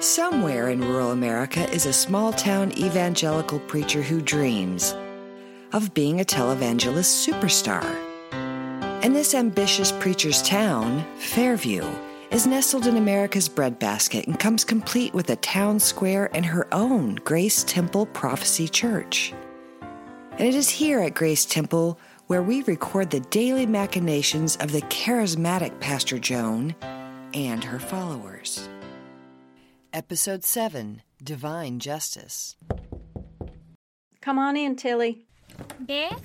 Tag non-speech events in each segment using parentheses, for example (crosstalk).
Somewhere in rural America is a small town evangelical preacher who dreams of being a televangelist superstar. And this ambitious preacher's town, Fairview, is nestled in America's breadbasket and comes complete with a town square and her own Grace Temple Prophecy Church. And it is here at Grace Temple where we record the daily machinations of the charismatic Pastor Joan and her followers. Episode 7 Divine Justice. Come on in, Tilly. Beth?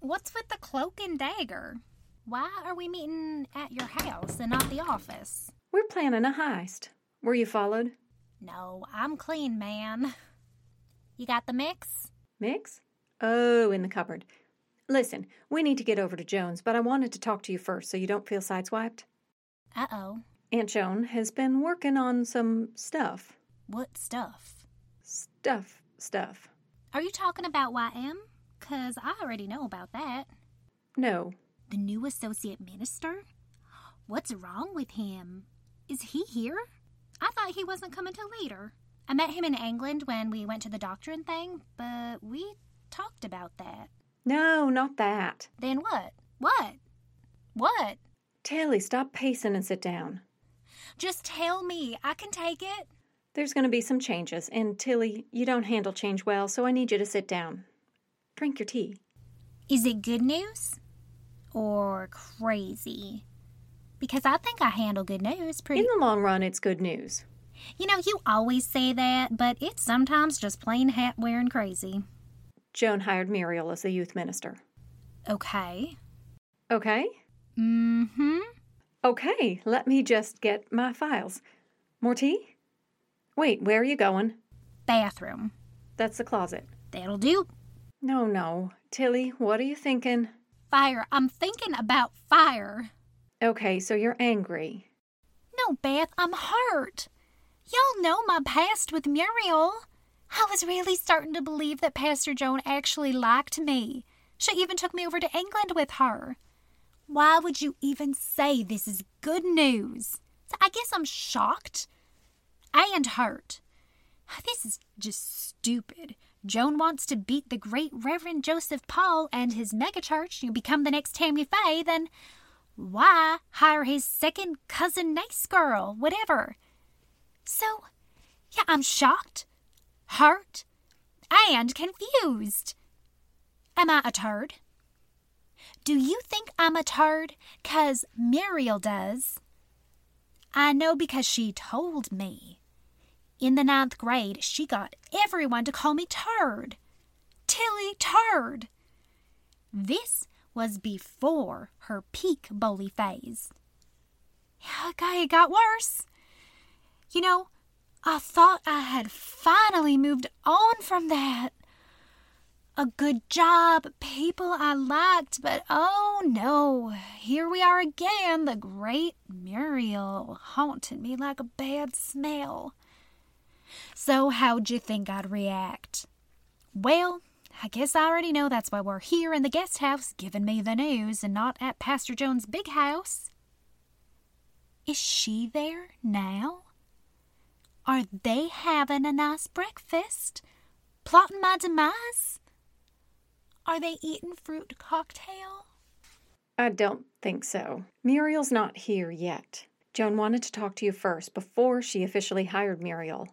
What's with the cloak and dagger? Why are we meeting at your house and not the office? We're planning a heist. Were you followed? No, I'm clean, man. You got the mix? Mix? Oh, in the cupboard. Listen, we need to get over to Joan's, but I wanted to talk to you first so you don't feel sideswiped. Uh oh. Aunt Joan has been working on some stuff. What stuff? Stuff, stuff. Are you talking about YM? Because I already know about that. No. The new associate minister? What's wrong with him? Is he here? I thought he wasn't coming till later. I met him in England when we went to the doctrine thing, but we talked about that. No, not that. Then what? What? What? Tilly, stop pacing and sit down. Just tell me. I can take it. There's going to be some changes, and Tilly, you don't handle change well, so I need you to sit down. Drink your tea. Is it good news? Or crazy? Because I think I handle good news pretty. In the long run, it's good news. You know, you always say that, but it's sometimes just plain hat wearing crazy. Joan hired Muriel as a youth minister. Okay. Okay? Mm hmm. Okay, let me just get my files. More tea? Wait, where are you going? Bathroom. That's the closet. That'll do. No, no. Tilly, what are you thinking? Fire. I'm thinking about fire. Okay, so you're angry. No, Beth, I'm hurt. Y'all know my past with Muriel. I was really starting to believe that Pastor Joan actually liked me. She even took me over to England with her. Why would you even say this is good news? So I guess I'm shocked and hurt. This is just stupid. Joan wants to beat the great Reverend Joseph Paul and his megachurch and become the next Tammy Faye, then why hire his second cousin nice girl, whatever? So, yeah, I'm shocked, hurt, and confused. Am I a turd? Do you think I'm a turd? Cause Muriel does. I know because she told me. In the ninth grade, she got everyone to call me Turd. Tilly Turd. This was before her peak bully phase. Okay, it got worse. You know, I thought I had finally moved on from that. A good job, people I liked, but oh no, here we are again, the great Muriel haunting me like a bad smell. So, how'd you think I'd react? Well, I guess I already know that's why we're here in the guest house giving me the news and not at Pastor Joan's big house. Is she there now? Are they having a nice breakfast? Plotting my demise? Are they eating fruit cocktail? I don't think so. Muriel's not here yet. Joan wanted to talk to you first before she officially hired Muriel.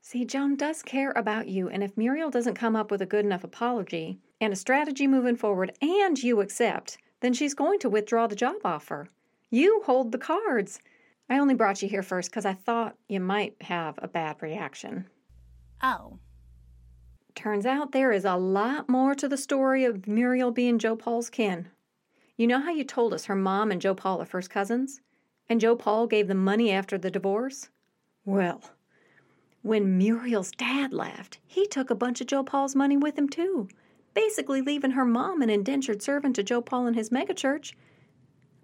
See, Joan does care about you, and if Muriel doesn't come up with a good enough apology and a strategy moving forward and you accept, then she's going to withdraw the job offer. You hold the cards. I only brought you here first because I thought you might have a bad reaction. Oh. Turns out there is a lot more to the story of Muriel being Joe Paul's kin. You know how you told us her mom and Joe Paul are first cousins? And Joe Paul gave them money after the divorce? Well, when Muriel's dad left, he took a bunch of Joe Paul's money with him too, basically leaving her mom an indentured servant to Joe Paul and his megachurch.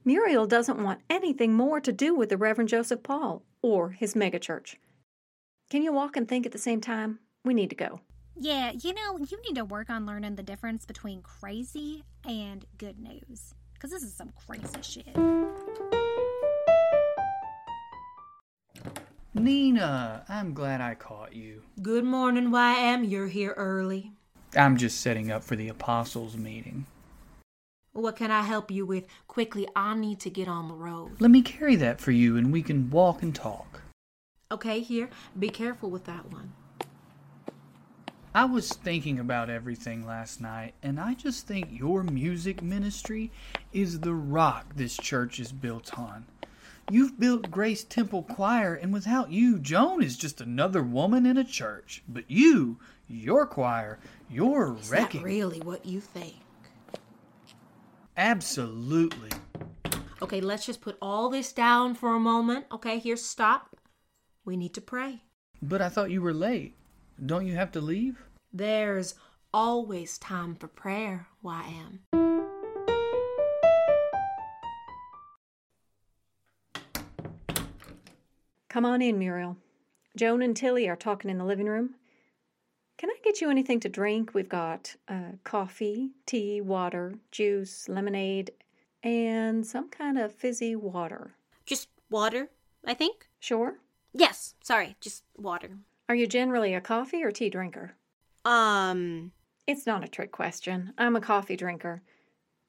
Muriel doesn't want anything more to do with the Reverend Joseph Paul or his megachurch. Can you walk and think at the same time? We need to go. Yeah, you know, you need to work on learning the difference between crazy and good news. Because this is some crazy shit. Nina, I'm glad I caught you. Good morning, YM. You're here early. I'm just setting up for the apostles' meeting. What can I help you with? Quickly, I need to get on the road. Let me carry that for you and we can walk and talk. Okay, here. Be careful with that one. I was thinking about everything last night, and I just think your music ministry is the rock this church is built on. You've built Grace Temple Choir, and without you, Joan is just another woman in a church. But you, your choir, you're Is wrecking. that really what you think? Absolutely. Okay, let's just put all this down for a moment. Okay, here, stop. We need to pray. But I thought you were late. Don't you have to leave? There's always time for prayer, YM. Come on in, Muriel. Joan and Tilly are talking in the living room. Can I get you anything to drink? We've got uh, coffee, tea, water, juice, lemonade, and some kind of fizzy water. Just water, I think. Sure. Yes, sorry, just water. Are you generally a coffee or tea drinker? Um, It's not a trick question. I'm a coffee drinker.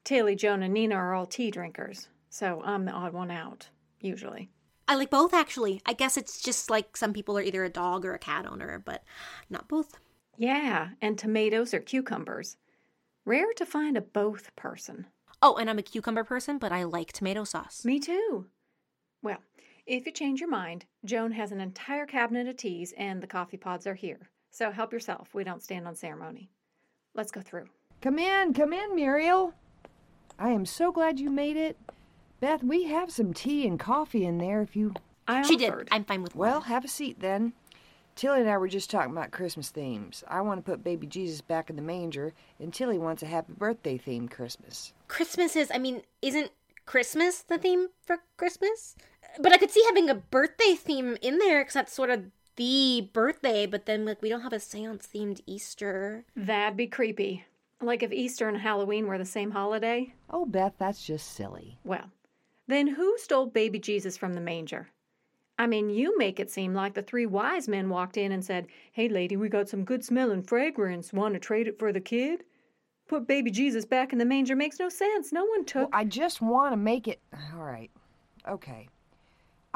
Tilly, Joan, and Nina are all tea drinkers, so I'm the odd one out, usually. I like both actually. I guess it's just like some people are either a dog or a cat owner, but not both. Yeah, and tomatoes or cucumbers. Rare to find a both person. Oh, and I'm a cucumber person, but I like tomato sauce. Me too. Well, if you change your mind, Joan has an entire cabinet of teas and the coffee pods are here. So help yourself. We don't stand on ceremony. Let's go through. Come in, come in, Muriel. I am so glad you made it. Beth, we have some tea and coffee in there if you. I She offered. did. I'm fine with Well, water. have a seat then. Tilly and I were just talking about Christmas themes. I want to put baby Jesus back in the manger, and Tilly wants a happy birthday themed Christmas. Christmas is, I mean, isn't Christmas the theme for Christmas? But I could see having a birthday theme in there because that's sort of the birthday, but then like we don't have a seance themed Easter. That'd be creepy. Like if Easter and Halloween were the same holiday. Oh, Beth, that's just silly. Well, then who stole baby Jesus from the manger? I mean, you make it seem like the three wise men walked in and said, Hey, lady, we got some good smelling fragrance. Want to trade it for the kid? Put baby Jesus back in the manger makes no sense. No one Well, took. I just want to make it. All right. Okay.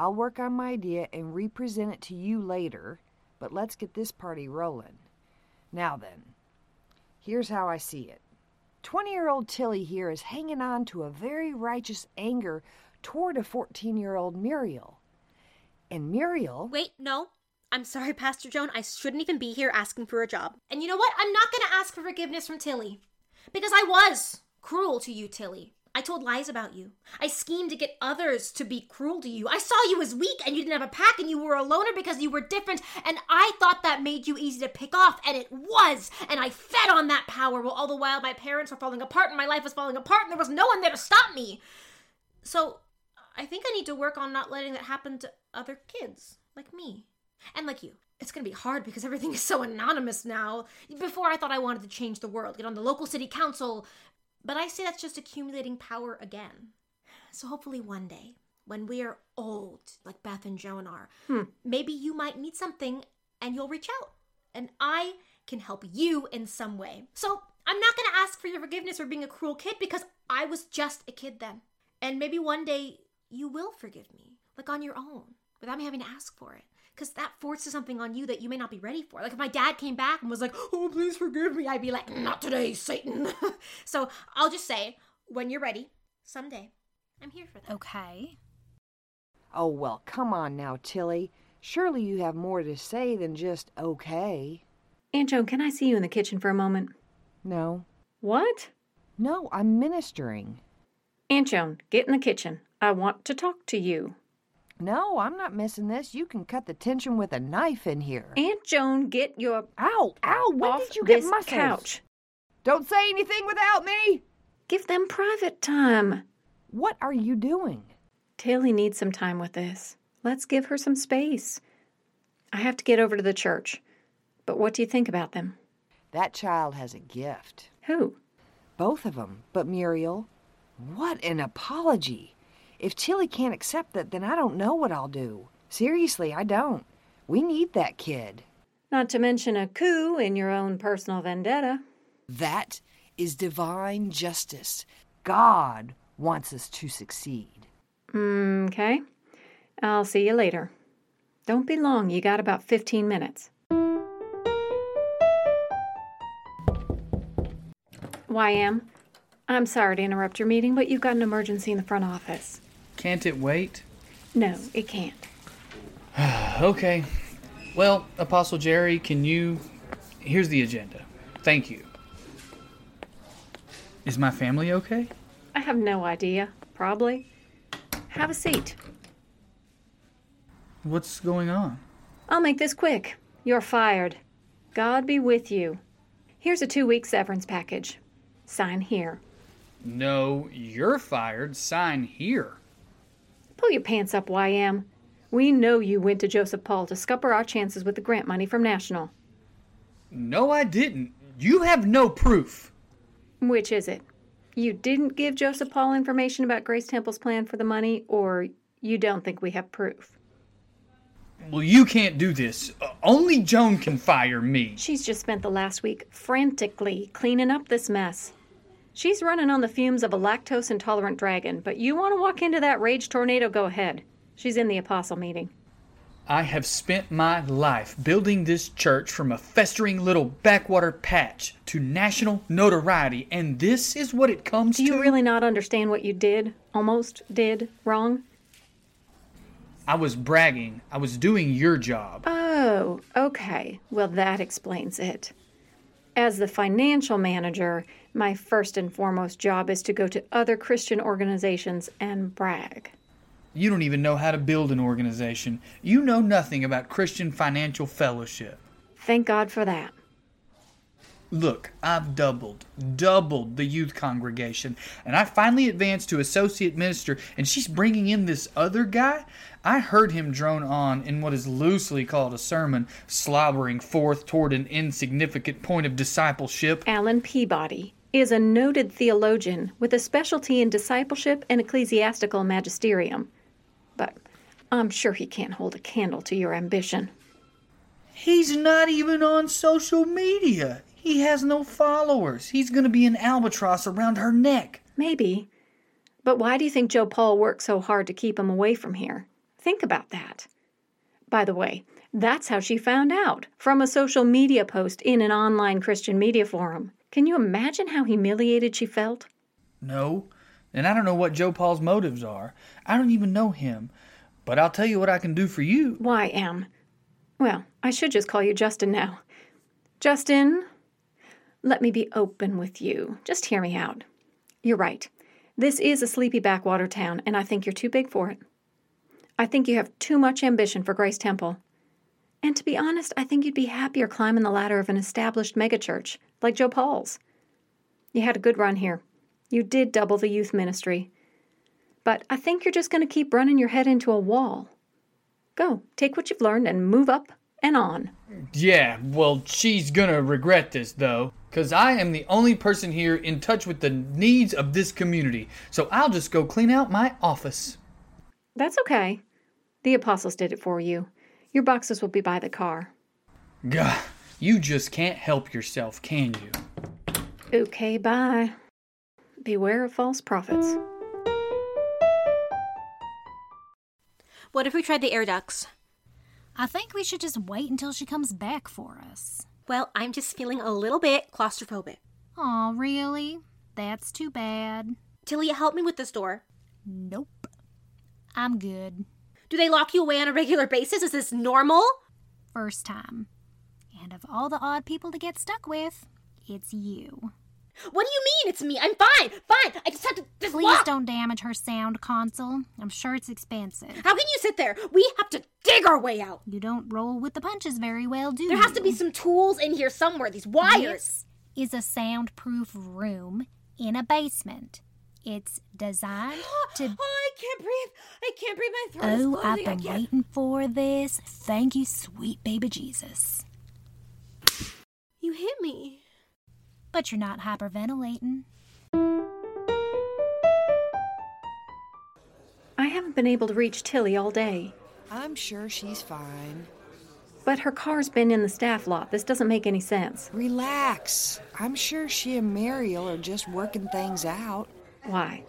I'll work on my idea and represent it to you later, but let's get this party rolling. Now then, here's how I see it 20 year old Tilly here is hanging on to a very righteous anger toward a 14 year old Muriel. And Muriel. Wait, no. I'm sorry, Pastor Joan. I shouldn't even be here asking for a job. And you know what? I'm not going to ask for forgiveness from Tilly. Because I was cruel to you, Tilly. I told lies about you. I schemed to get others to be cruel to you. I saw you as weak and you didn't have a pack and you were a loner because you were different. And I thought that made you easy to pick off, and it was. And I fed on that power while all the while my parents were falling apart and my life was falling apart and there was no one there to stop me. So I think I need to work on not letting that happen to other kids like me. And like you, it's gonna be hard because everything is so anonymous now. Before I thought I wanted to change the world, get on the local city council, but I say that's just accumulating power again. So hopefully one day, when we are old, like Beth and Joan are, Hmm. maybe you might need something and you'll reach out. And I can help you in some way. So I'm not gonna ask for your forgiveness for being a cruel kid because I was just a kid then. And maybe one day you will forgive me, like on your own, without me having to ask for it. Because that forces something on you that you may not be ready for. Like if my dad came back and was like, oh, please forgive me, I'd be like, not today, Satan. (laughs) so I'll just say, when you're ready, someday, I'm here for that. Okay. Oh, well, come on now, Tilly. Surely you have more to say than just okay. Aunt Joan, can I see you in the kitchen for a moment? No. What? No, I'm ministering. Aunt Joan, get in the kitchen. I want to talk to you. No, I'm not missing this. You can cut the tension with a knife in here. Aunt Joan, get your Ow, ow, when did you get muscles? couch. Don't say anything without me. Give them private time. What are you doing? Tilly needs some time with this. Let's give her some space. I have to get over to the church. But what do you think about them? That child has a gift. Who? Both of them. But Muriel, what an apology. If Tilly can't accept that, then I don't know what I'll do. Seriously, I don't. We need that kid. Not to mention a coup in your own personal vendetta. That is divine justice. God wants us to succeed. Hmm, okay. I'll see you later. Don't be long. You got about 15 minutes. YM, I'm sorry to interrupt your meeting, but you've got an emergency in the front office. Can't it wait? No, it can't. (sighs) Okay. Well, Apostle Jerry, can you. Here's the agenda. Thank you. Is my family okay? I have no idea. Probably. Have a seat. What's going on? I'll make this quick. You're fired. God be with you. Here's a two week severance package. Sign here. No, you're fired. Sign here. Pull your pants up, YM. We know you went to Joseph Paul to scupper our chances with the grant money from National. No, I didn't. You have no proof. Which is it? You didn't give Joseph Paul information about Grace Temple's plan for the money, or you don't think we have proof? Well, you can't do this. Uh, only Joan can fire me. She's just spent the last week frantically cleaning up this mess. She's running on the fumes of a lactose intolerant dragon, but you want to walk into that rage tornado, go ahead. She's in the apostle meeting. I have spent my life building this church from a festering little backwater patch to national notoriety, and this is what it comes Do to. you really not understand what you did, almost did, wrong? I was bragging. I was doing your job. Oh, okay. Well, that explains it. As the financial manager, my first and foremost job is to go to other Christian organizations and brag. You don't even know how to build an organization. You know nothing about Christian Financial Fellowship. Thank God for that. Look, I've doubled, doubled the youth congregation, and I finally advanced to associate minister, and she's bringing in this other guy. I heard him drone on in what is loosely called a sermon, slobbering forth toward an insignificant point of discipleship. Alan Peabody is a noted theologian with a specialty in discipleship and ecclesiastical magisterium. But I'm sure he can't hold a candle to your ambition. He's not even on social media. He has no followers. He's going to be an albatross around her neck. Maybe. But why do you think Joe Paul worked so hard to keep him away from here? Think about that. By the way, that's how she found out from a social media post in an online Christian media forum. Can you imagine how humiliated she felt? No, and I don't know what Joe Paul's motives are. I don't even know him. But I'll tell you what I can do for you. YM? Well, I should just call you Justin now. Justin, let me be open with you. Just hear me out. You're right. This is a sleepy backwater town, and I think you're too big for it. I think you have too much ambition for Grace Temple. And to be honest, I think you'd be happier climbing the ladder of an established megachurch, like Joe Paul's. You had a good run here. You did double the youth ministry. But I think you're just going to keep running your head into a wall. Go, take what you've learned and move up and on. Yeah, well, she's gonna regret this, though, because I am the only person here in touch with the needs of this community, so I'll just go clean out my office. That's okay. The apostles did it for you. Your boxes will be by the car. Gah, you just can't help yourself, can you? Okay, bye. Beware of false prophets. What if we tried the air ducts? I think we should just wait until she comes back for us. Well, I'm just feeling a little bit claustrophobic. Aw, really? That's too bad. Tilly, help me with this door. Nope. I'm good. Do they lock you away on a regular basis? Is this normal? First time. And of all the odd people to get stuck with, it's you. What do you mean it's me? I'm fine, fine. I just have to just Please walk. don't damage her sound console. I'm sure it's expensive. How can you sit there? We have to dig our way out. You don't roll with the punches very well, do you? There you? has to be some tools in here somewhere. These wires. This is a soundproof room in a basement. It's designed (gasps) to. Oh, I can't breathe. I can't breathe. My throat Oh. I've been waiting for this. Thank you, sweet baby Jesus. You hit me. But you're not hyperventilating. I haven't been able to reach Tilly all day, I'm sure she's fine. but her car's been in the staff lot. This doesn't make any sense. Relax. I'm sure she and Muriel are just working things out. Why?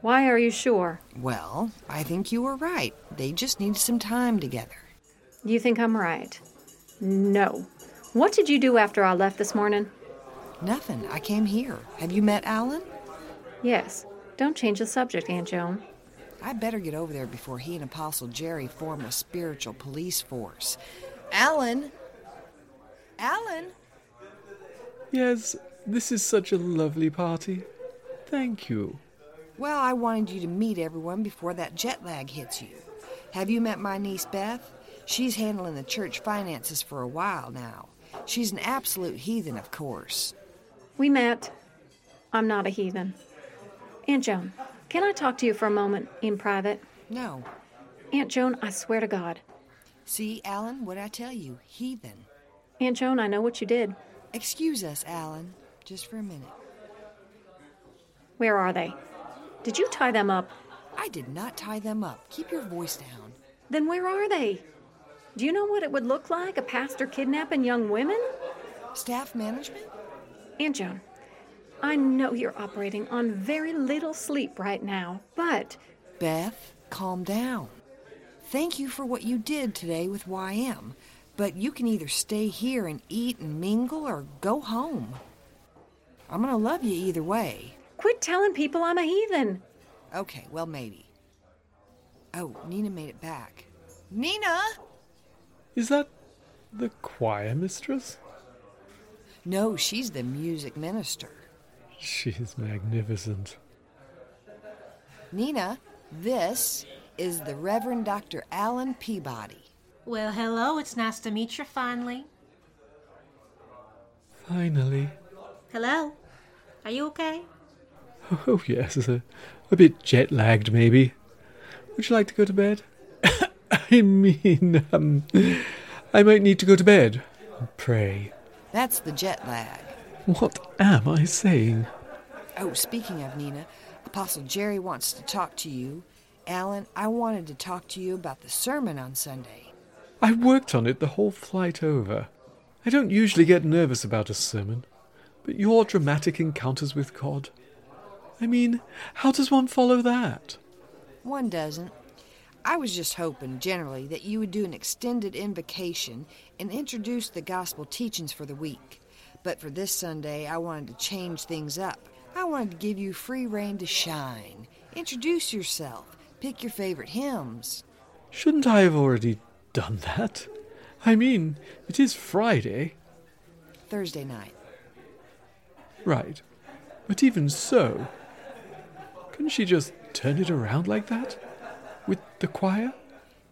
Why are you sure? Well, I think you were right. They just need some time together. You think I'm right? No. What did you do after I left this morning? Nothing. I came here. Have you met Alan? Yes. Don't change the subject, Aunt Joan. I'd better get over there before he and Apostle Jerry form a spiritual police force. Alan! Alan! Yes, this is such a lovely party. Thank you. Well, I wanted you to meet everyone before that jet lag hits you. Have you met my niece Beth? She's handling the church finances for a while now. She's an absolute heathen, of course. We met. I'm not a heathen. Aunt Joan, can I talk to you for a moment in private? No. Aunt Joan, I swear to God. See, Alan, what I tell you? Heathen. Aunt Joan, I know what you did. Excuse us, Alan, just for a minute. Where are they? Did you tie them up? I did not tie them up. Keep your voice down. Then where are they? Do you know what it would look like, a pastor kidnapping young women? Staff management? Aunt Joan, I know you're operating on very little sleep right now, but Beth, calm down. Thank you for what you did today with YM, but you can either stay here and eat and mingle or go home. I'm gonna love you either way. quit telling people I'm a heathen. Okay, well, maybe. Oh, Nina made it back. Nina! Is that the choir mistress? No, she's the music minister. She is magnificent. Nina, this is the Reverend Dr. Alan Peabody. Well, hello. It's nice to meet you finally. Finally. Hello. Are you okay? Oh, yes, a, a bit jet lagged, maybe. Would you like to go to bed? I mean, um, I might need to go to bed. Pray. That's the jet lag. What am I saying? Oh, speaking of Nina, Apostle Jerry wants to talk to you. Alan, I wanted to talk to you about the sermon on Sunday. I worked on it the whole flight over. I don't usually get nervous about a sermon, but your dramatic encounters with God. I mean, how does one follow that? One doesn't. I was just hoping, generally, that you would do an extended invocation and introduce the gospel teachings for the week. But for this Sunday, I wanted to change things up. I wanted to give you free rein to shine. Introduce yourself. Pick your favorite hymns. Shouldn't I have already done that? I mean, it is Friday. Thursday night. Right. But even so, couldn't she just turn it around like that? With the choir?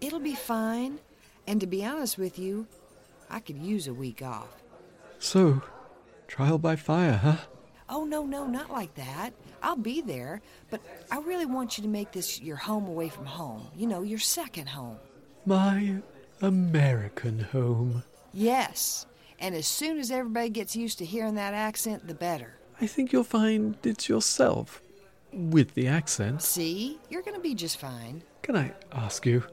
It'll be fine. And to be honest with you, I could use a week off. So, trial by fire, huh? Oh, no, no, not like that. I'll be there, but I really want you to make this your home away from home. You know, your second home. My American home. Yes. And as soon as everybody gets used to hearing that accent, the better. I think you'll find it's yourself. With the accent. See? You're going to be just fine. Can I ask you?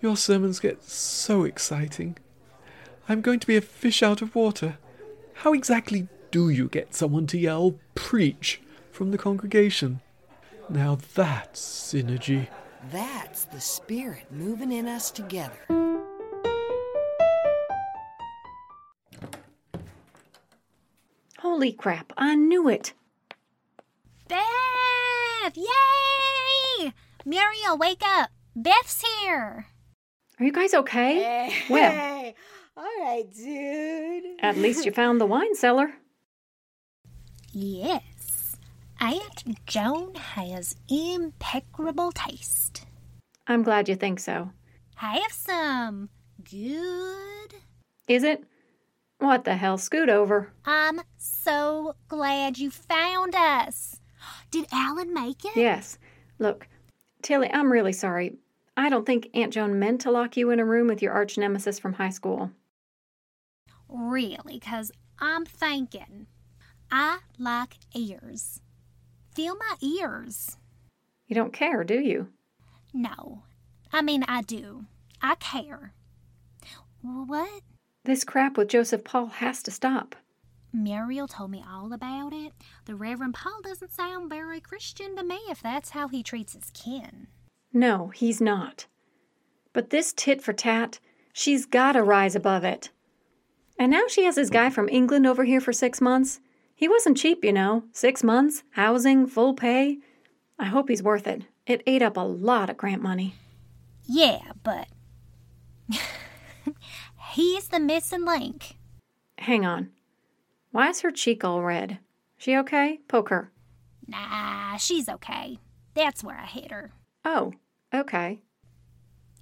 Your sermons get so exciting. I'm going to be a fish out of water. How exactly do you get someone to yell, preach, from the congregation? Now that's synergy. That's the spirit moving in us together. Holy crap, I knew it. Beth! Yay! Muriel, wake up. Beth's here. Are you guys okay? Hey, Well, (laughs) all right, dude. at least you found the wine cellar. Yes. Aunt Joan has impeccable taste. I'm glad you think so. Have some. Good. Is it? What the hell? Scoot over. I'm so glad you found us. (gasps) Did Alan make it? Yes. Look, Tilly, I'm really sorry. I don't think Aunt Joan meant to lock you in a room with your arch nemesis from high school. Really, because I'm thinking. I like ears. Feel my ears. You don't care, do you? No. I mean, I do. I care. What? This crap with Joseph Paul has to stop. Muriel told me all about it. The Reverend Paul doesn't sound very Christian to me if that's how he treats his kin. No, he's not. But this tit for tat, she's gotta rise above it. And now she has this guy from England over here for six months. He wasn't cheap, you know. Six months, housing, full pay. I hope he's worth it. It ate up a lot of grant money. Yeah, but. (laughs) He's the missing link. Hang on. Why is her cheek all red? She okay? Poke her. Nah, she's okay. That's where I hit her. Oh, okay.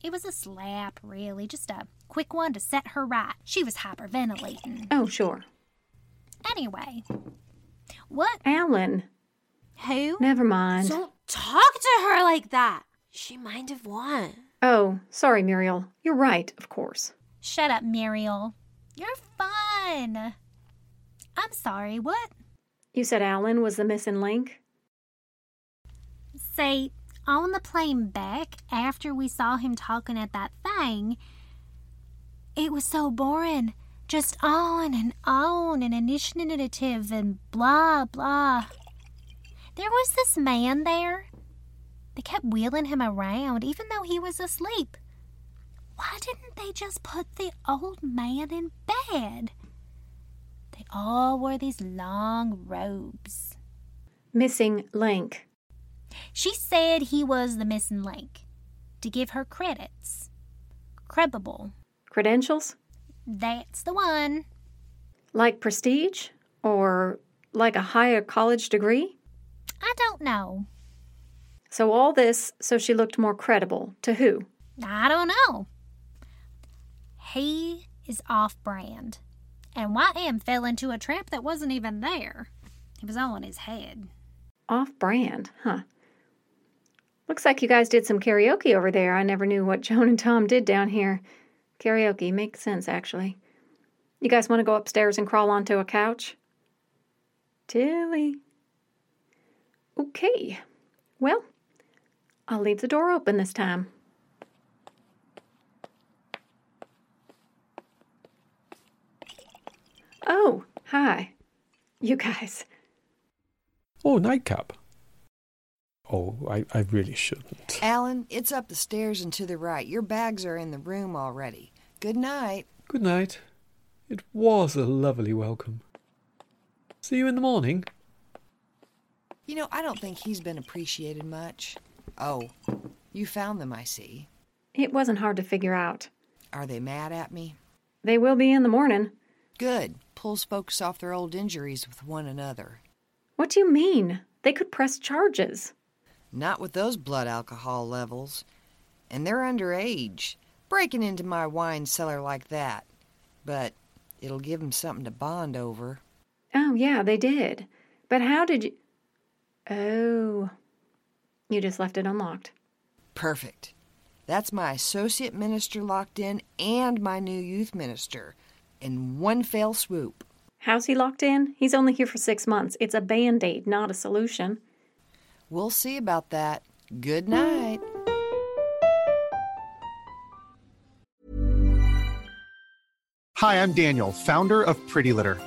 It was a slap, really, just a quick one to set her right. She was hyperventilating. Oh, sure. Anyway, what? Alan. Who? Never mind. Don't talk to her like that. She might have won. Oh, sorry, Muriel. You're right, of course. Shut up, Muriel. You're fun. I'm sorry, what? You said Alan was the missing link? Say, on the plane back, after we saw him talking at that thing, it was so boring. Just on and on and initiative and blah, blah. There was this man there. They kept wheeling him around, even though he was asleep. Why didn't they just put the old man in bed? They all wore these long robes. Missing link. She said he was the missing link to give her credits. Credible. Credentials? That's the one. Like prestige? Or like a higher college degree? I don't know. So, all this so she looked more credible. To who? I don't know. He is off brand. And YM fell into a trap that wasn't even there. It was all in his head. Off brand, huh? Looks like you guys did some karaoke over there. I never knew what (laughs) Joan and Tom did down here. Karaoke makes sense, actually. You guys want to go upstairs and crawl onto a couch? Tilly. Okay. Well, I'll leave the door open this time. Oh, hi. You guys. Oh, nightcap. Oh, I, I really shouldn't. Alan, it's up the stairs and to the right. Your bags are in the room already. Good night. Good night. It was a lovely welcome. See you in the morning. You know, I don't think he's been appreciated much. Oh, you found them, I see. It wasn't hard to figure out. Are they mad at me? They will be in the morning. Good. Pulls folks off their old injuries with one another. What do you mean? They could press charges. Not with those blood alcohol levels. And they're underage. Breaking into my wine cellar like that. But it'll give 'em something to bond over. Oh, yeah, they did. But how did you. Oh. You just left it unlocked. Perfect. That's my associate minister locked in and my new youth minister in one fell swoop. How's he locked in? He's only here for six months. It's a band aid, not a solution. We'll see about that. Good night. Hi, I'm Daniel, founder of Pretty Litter.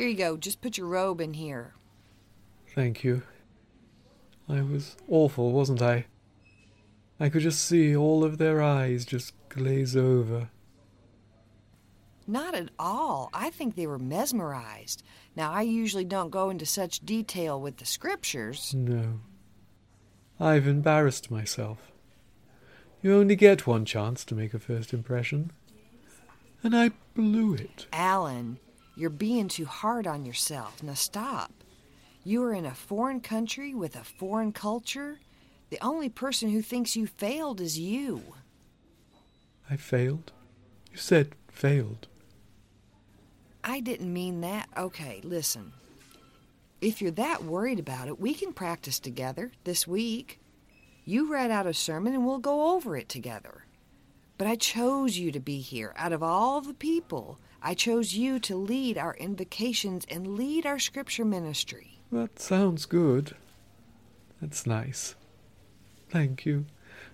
Here you go. Just put your robe in here. Thank you. I was awful, wasn't I? I could just see all of their eyes just glaze over. Not at all. I think they were mesmerized. Now, I usually don't go into such detail with the scriptures. No. I've embarrassed myself. You only get one chance to make a first impression. And I blew it. Alan, you're being too hard on yourself. Now stop. You are in a foreign country with a foreign culture. The only person who thinks you failed is you. I failed? You said failed. I didn't mean that. Okay, listen. If you're that worried about it, we can practice together this week. You read out a sermon and we'll go over it together. But I chose you to be here. Out of all the people, I chose you to lead our invocations and lead our scripture ministry. That sounds good. That's nice. Thank you.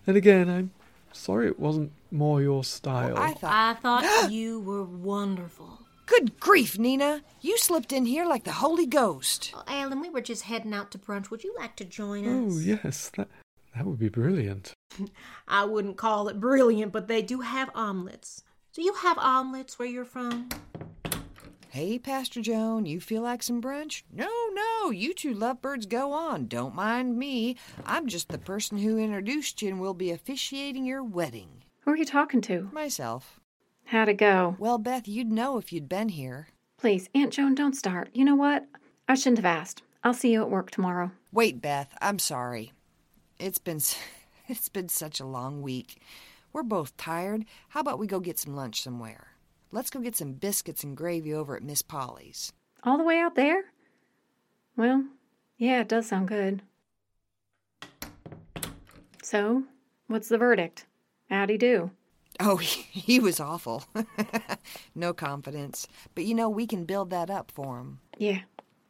And again, I'm sorry it wasn't more your style. I thought I thought (gasps) you were wonderful. Good grief, Nina. You slipped in here like the Holy Ghost. Oh, Alan, we were just heading out to brunch. Would you like to join oh, us? Oh, yes, that, that would be brilliant. (laughs) I wouldn't call it brilliant, but they do have omelets. Do you have omelets where you're from? Hey, Pastor Joan, you feel like some brunch? No, no, you two lovebirds go on. Don't mind me. I'm just the person who introduced you and will be officiating your wedding. Who are you talking to? Myself. How'd it go? Well, Beth, you'd know if you'd been here. Please, Aunt Joan, don't start. You know what? I shouldn't have asked. I'll see you at work tomorrow. Wait, Beth, I'm sorry. It's been (laughs) it's been such a long week. We're both tired. How about we go get some lunch somewhere? Let's go get some biscuits and gravy over at Miss Polly's. All the way out there? Well, yeah, it does sound good. So, what's the verdict? How'd he do? Oh, (laughs) he, was awful. (laughs) no confidence. But you know, we can build that up for him. Yeah,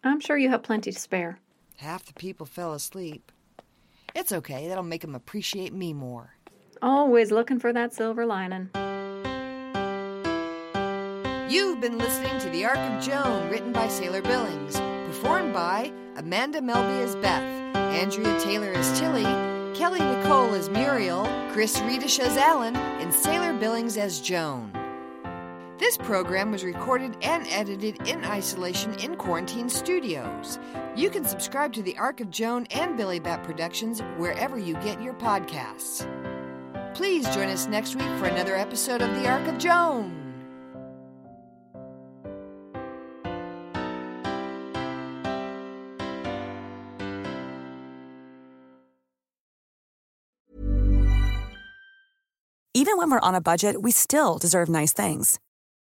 I'm sure you have plenty to spare. Half the people fell asleep. It's okay. That'll make him appreciate me more. Always looking for that silver lining. You've been listening to The Arc of Joan, written by Saylor Billings, performed by Amanda Melby as Beth, Andrea Taylor as Tilly, Kelly Nicole as Muriel, Chris Redish as Alan, and Saylor Billings as Joan. This program was recorded and edited in isolation in Quarantine Studios. You can subscribe to the Arc of Joan and Billibatt Productions wherever you get your podcasts. Please join us next week for another episode of The Arc of Joan. Even when we're on a budget, we still deserve nice things.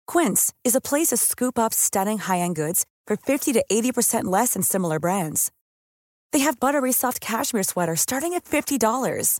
Quince is a place to scoop up stunning high end goods for 50 to 80% less than similar brands. They have buttery soft cashmere sweaters starting at $50,